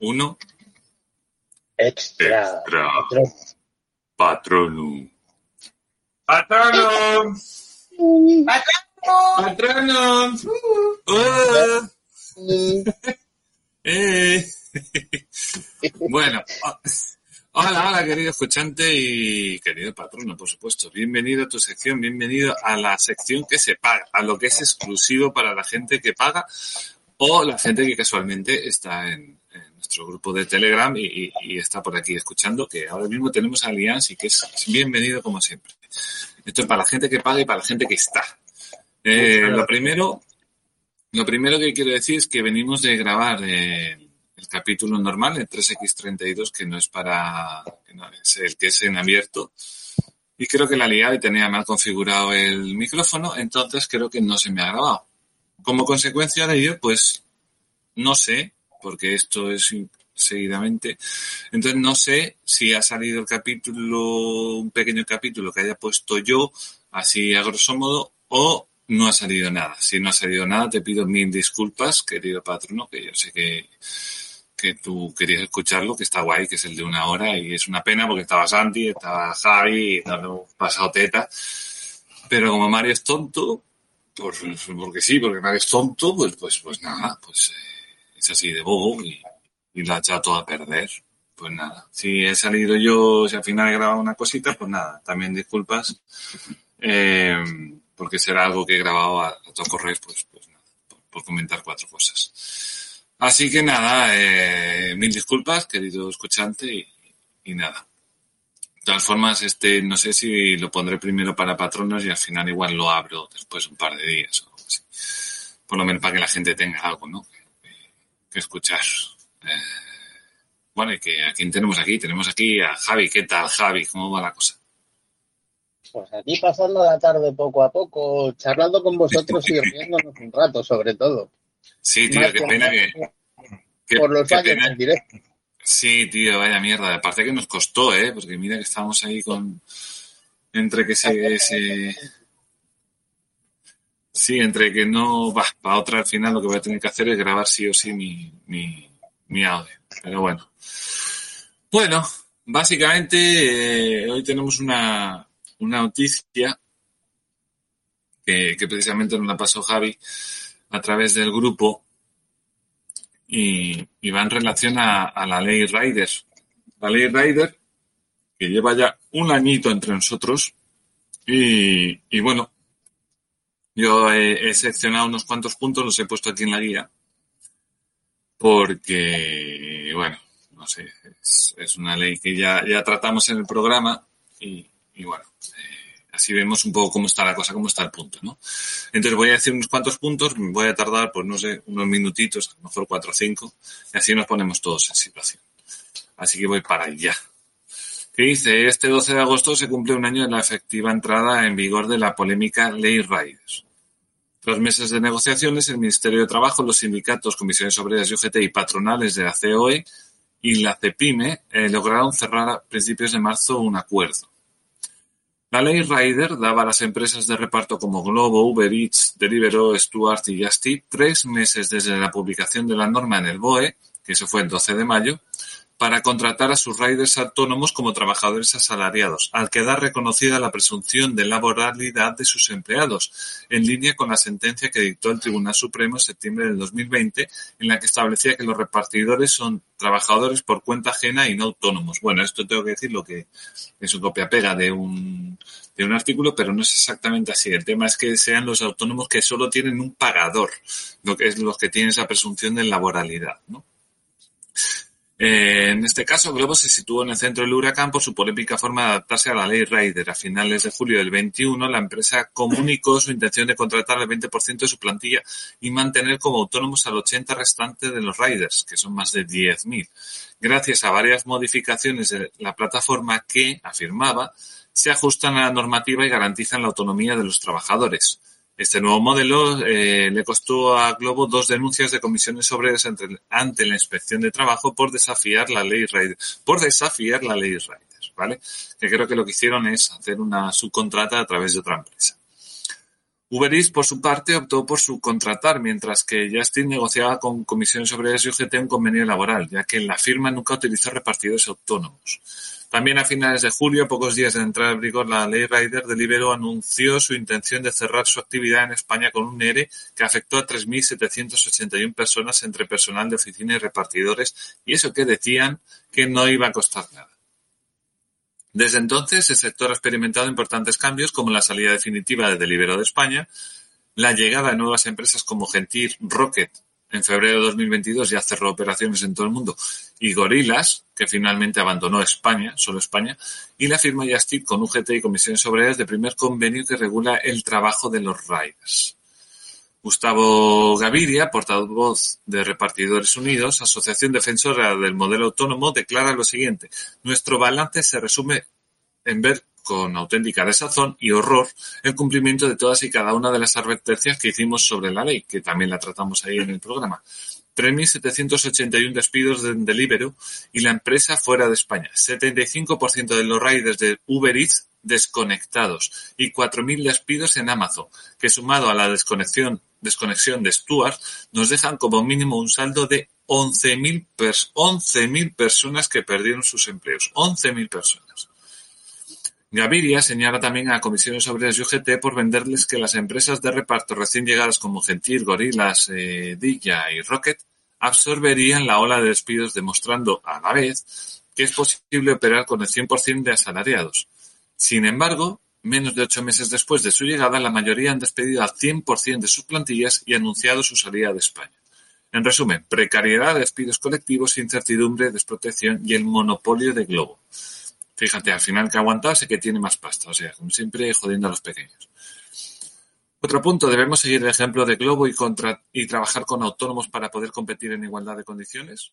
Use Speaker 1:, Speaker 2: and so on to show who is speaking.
Speaker 1: uno.
Speaker 2: Extra.
Speaker 1: Extra. Patronum. Patronum. Patronum. Uh. Eh. Bueno, oh, hola, hola, querido escuchante y querido patrono, por supuesto. Bienvenido a tu sección, bienvenido a la sección que se paga, a lo que es exclusivo para la gente que paga o la gente que casualmente está en nuestro grupo de Telegram y, y- y está por aquí escuchando, que ahora mismo tenemos a Alianza y que es bienvenido como siempre. Esto es para la gente que paga y para la gente que está. Eh, lo primero, lo primero que quiero decir es que venimos de grabar eh, el capítulo normal, el 3X32, que no es para, que no es el que es en abierto. Y creo que la liada y tenía mal configurado el micrófono, entonces creo que no se me ha grabado. Como consecuencia de ello, pues no sé, porque esto es seguidamente, entonces no sé si ha salido el capítulo, un pequeño capítulo que haya puesto yo, así a grosso modo, o no ha salido nada. Si no ha salido nada, te pido mil disculpas, querido patrono, que yo sé que, que tú querías escucharlo, que está guay, que es el de una hora, y es una pena porque estaba Santi, estaba Javi, hemos pasado teta. Pero como Mario es tonto, pues, porque sí, porque Mario es tonto, pues, pues, pues nada, pues eh, es así de bobo y, y la ha echado todo a perder. Pues nada, si he salido yo, si al final he grabado una cosita, pues nada, también disculpas. Eh, porque será algo que he grabado a, a todo pues, pues nada, por, por comentar cuatro cosas. Así que nada, eh, mil disculpas, querido escuchante, y, y nada. De todas formas, este, no sé si lo pondré primero para patronos y al final igual lo abro después un par de días o algo así. Por lo menos para que la gente tenga algo, ¿no? Que, escuchar. Eh, bueno, y que a quién tenemos aquí? Tenemos aquí a Javi. ¿Qué tal, Javi? ¿Cómo va la cosa?
Speaker 2: Pues aquí pasando la tarde poco a poco, charlando con vosotros y riéndonos un rato, sobre todo.
Speaker 1: Sí, tío,
Speaker 2: Más
Speaker 1: qué pena que... que-
Speaker 2: Por los
Speaker 1: pena-
Speaker 2: en directo.
Speaker 1: Sí, tío, vaya mierda. Aparte que nos costó, ¿eh? Porque mira que estábamos ahí con... Entre que se... se- Sí, entre que no... Va, para otra al final lo que voy a tener que hacer es grabar sí o sí mi, mi, audio. Pero bueno. Bueno, básicamente eh, hoy tenemos una, una noticia que, precisamente nos la pasó Javi a través del grupo y, y va en relación a, a la ley Rider. La ley Rider, que lleva ya un añito entre nosotros, y, y bueno, yo he, he seleccionado unos cuantos puntos, los he puesto aquí en la guía, porque, bueno, no sé, es, una ley que ya, ya tratamos en el programa y, bueno, eh, así vemos un poco cómo está la cosa, cómo está el punto, ¿no? Entonces voy a decir unos cuantos puntos, voy a tardar, pues no sé, unos minutitos, a lo mejor cuatro o cinco, y así nos ponemos todos en situación. Así que voy para allá. ¿Qué dice? Este 12 de agosto se cumple un año de la efectiva entrada en vigor de la polémica Ley Riders. Tras meses de negociaciones, el Ministerio de Trabajo, los sindicatos, comisiones obreras y UGT y patronales de la COE y la CEPIME eh, lograron cerrar a principios de marzo un acuerdo. La ley Rider daba a las empresas de reparto como Globo, Uber Eats, Deliveroo, Stuart y Just Eat tres meses desde la publicación de la norma en el BOE, que eso fue el 12 de mayo, para contratar a sus riders autónomos como trabajadores asalariados, al quedar reconocida la presunción de laboralidad de sus empleados, en línea con la sentencia que dictó el Tribunal Supremo en septiembre del 2020, en la que establecía que los repartidores son trabajadores por cuenta ajena y no autónomos. Bueno, esto tengo que decir lo que es un copia-pega de un, de un artículo, pero no es exactamente así. El tema es que sean los autónomos que solo tienen un pagador, lo que es los que tienen esa presunción de laboralidad, ¿no? Eh, en este caso, Globo se situó en el centro del huracán por su polémica forma de adaptarse a la ley Rider. A finales de julio del 21, la empresa comunicó su intención de contratar el 20% de su plantilla y mantener como autónomos al 80% restante de los riders, que son más de 10.000, gracias a varias modificaciones de la plataforma que, afirmaba, se ajustan a la normativa y garantizan la autonomía de los trabajadores. Este nuevo modelo eh, le costó a Globo dos denuncias de comisiones obreras ante, la inspección de trabajo por desafiar la ley Rider, por desafiar la ley Rider, ¿vale? Que creo que lo que hicieron es hacer una subcontrata a través de otra empresa. Uber Eats, por su parte, optó por subcontratar, mientras que Justin negociaba con comisiones obreras y UGT un convenio laboral, ya que la firma nunca utilizó repartidores autónomos. También a finales de julio, pocos días de entrar en vigor la ley Rider, Deliveroo anunció su intención de cerrar su actividad en España con un ERE que afectó a 3.781 personas entre personal de oficina y repartidores, y eso que decían que no iba a costar nada. Desde entonces, el sector ha experimentado importantes cambios como la salida definitiva de Deliveroo de España, la llegada de nuevas empresas como Gentir, Rocket en febrero de 2022 ya cerró operaciones en todo el mundo, y Gorilas, que finalmente abandonó España, solo España, y la firma Justit con UGT y comisiones obreras de primer convenio que regula el trabajo de los riders. Gustavo Gaviria, portavoz de Repartidores Unidos, Asociación Defensora del Modelo Autónomo, declara lo siguiente. Nuestro balance se resume en ver con auténtica desazón y horror el cumplimiento de todas y cada una de las advertencias que hicimos sobre la ley, que también la tratamos ahí en el programa. 3.781 despidos de Deliveroo y la empresa fuera de España. 75% de los riders de Uber Eats desconectados y 4.000 despidos en Amazon, que sumado a la desconexión, desconexión de Stuart, nos dejan como mínimo un saldo de 11.000 pers 11 personas que perdieron sus empleos. 11.000 personas. Gaviria señala también a Comisiones Obreras y UGT por venderles que las empresas de reparto recién llegadas como Gentil, Gorilas, eh, Dilla y Rocket absorberían la ola de despidos demostrando a la vez que es posible operar con el 100% de asalariados. Sin embargo, menos de ocho meses después de su llegada, la mayoría han despedido al 100% de sus plantillas y anunciado su salida de España. En resumen, precariedad, despidos colectivos, incertidumbre, desprotección y el monopolio de Globo. Fíjate, al final que aguantado sé que tiene más pasta, o sea, como siempre jodiendo a los pequeños. Otro punto, debemos seguir el ejemplo de Globo y, contra, y trabajar con autónomos para poder competir en igualdad de condiciones.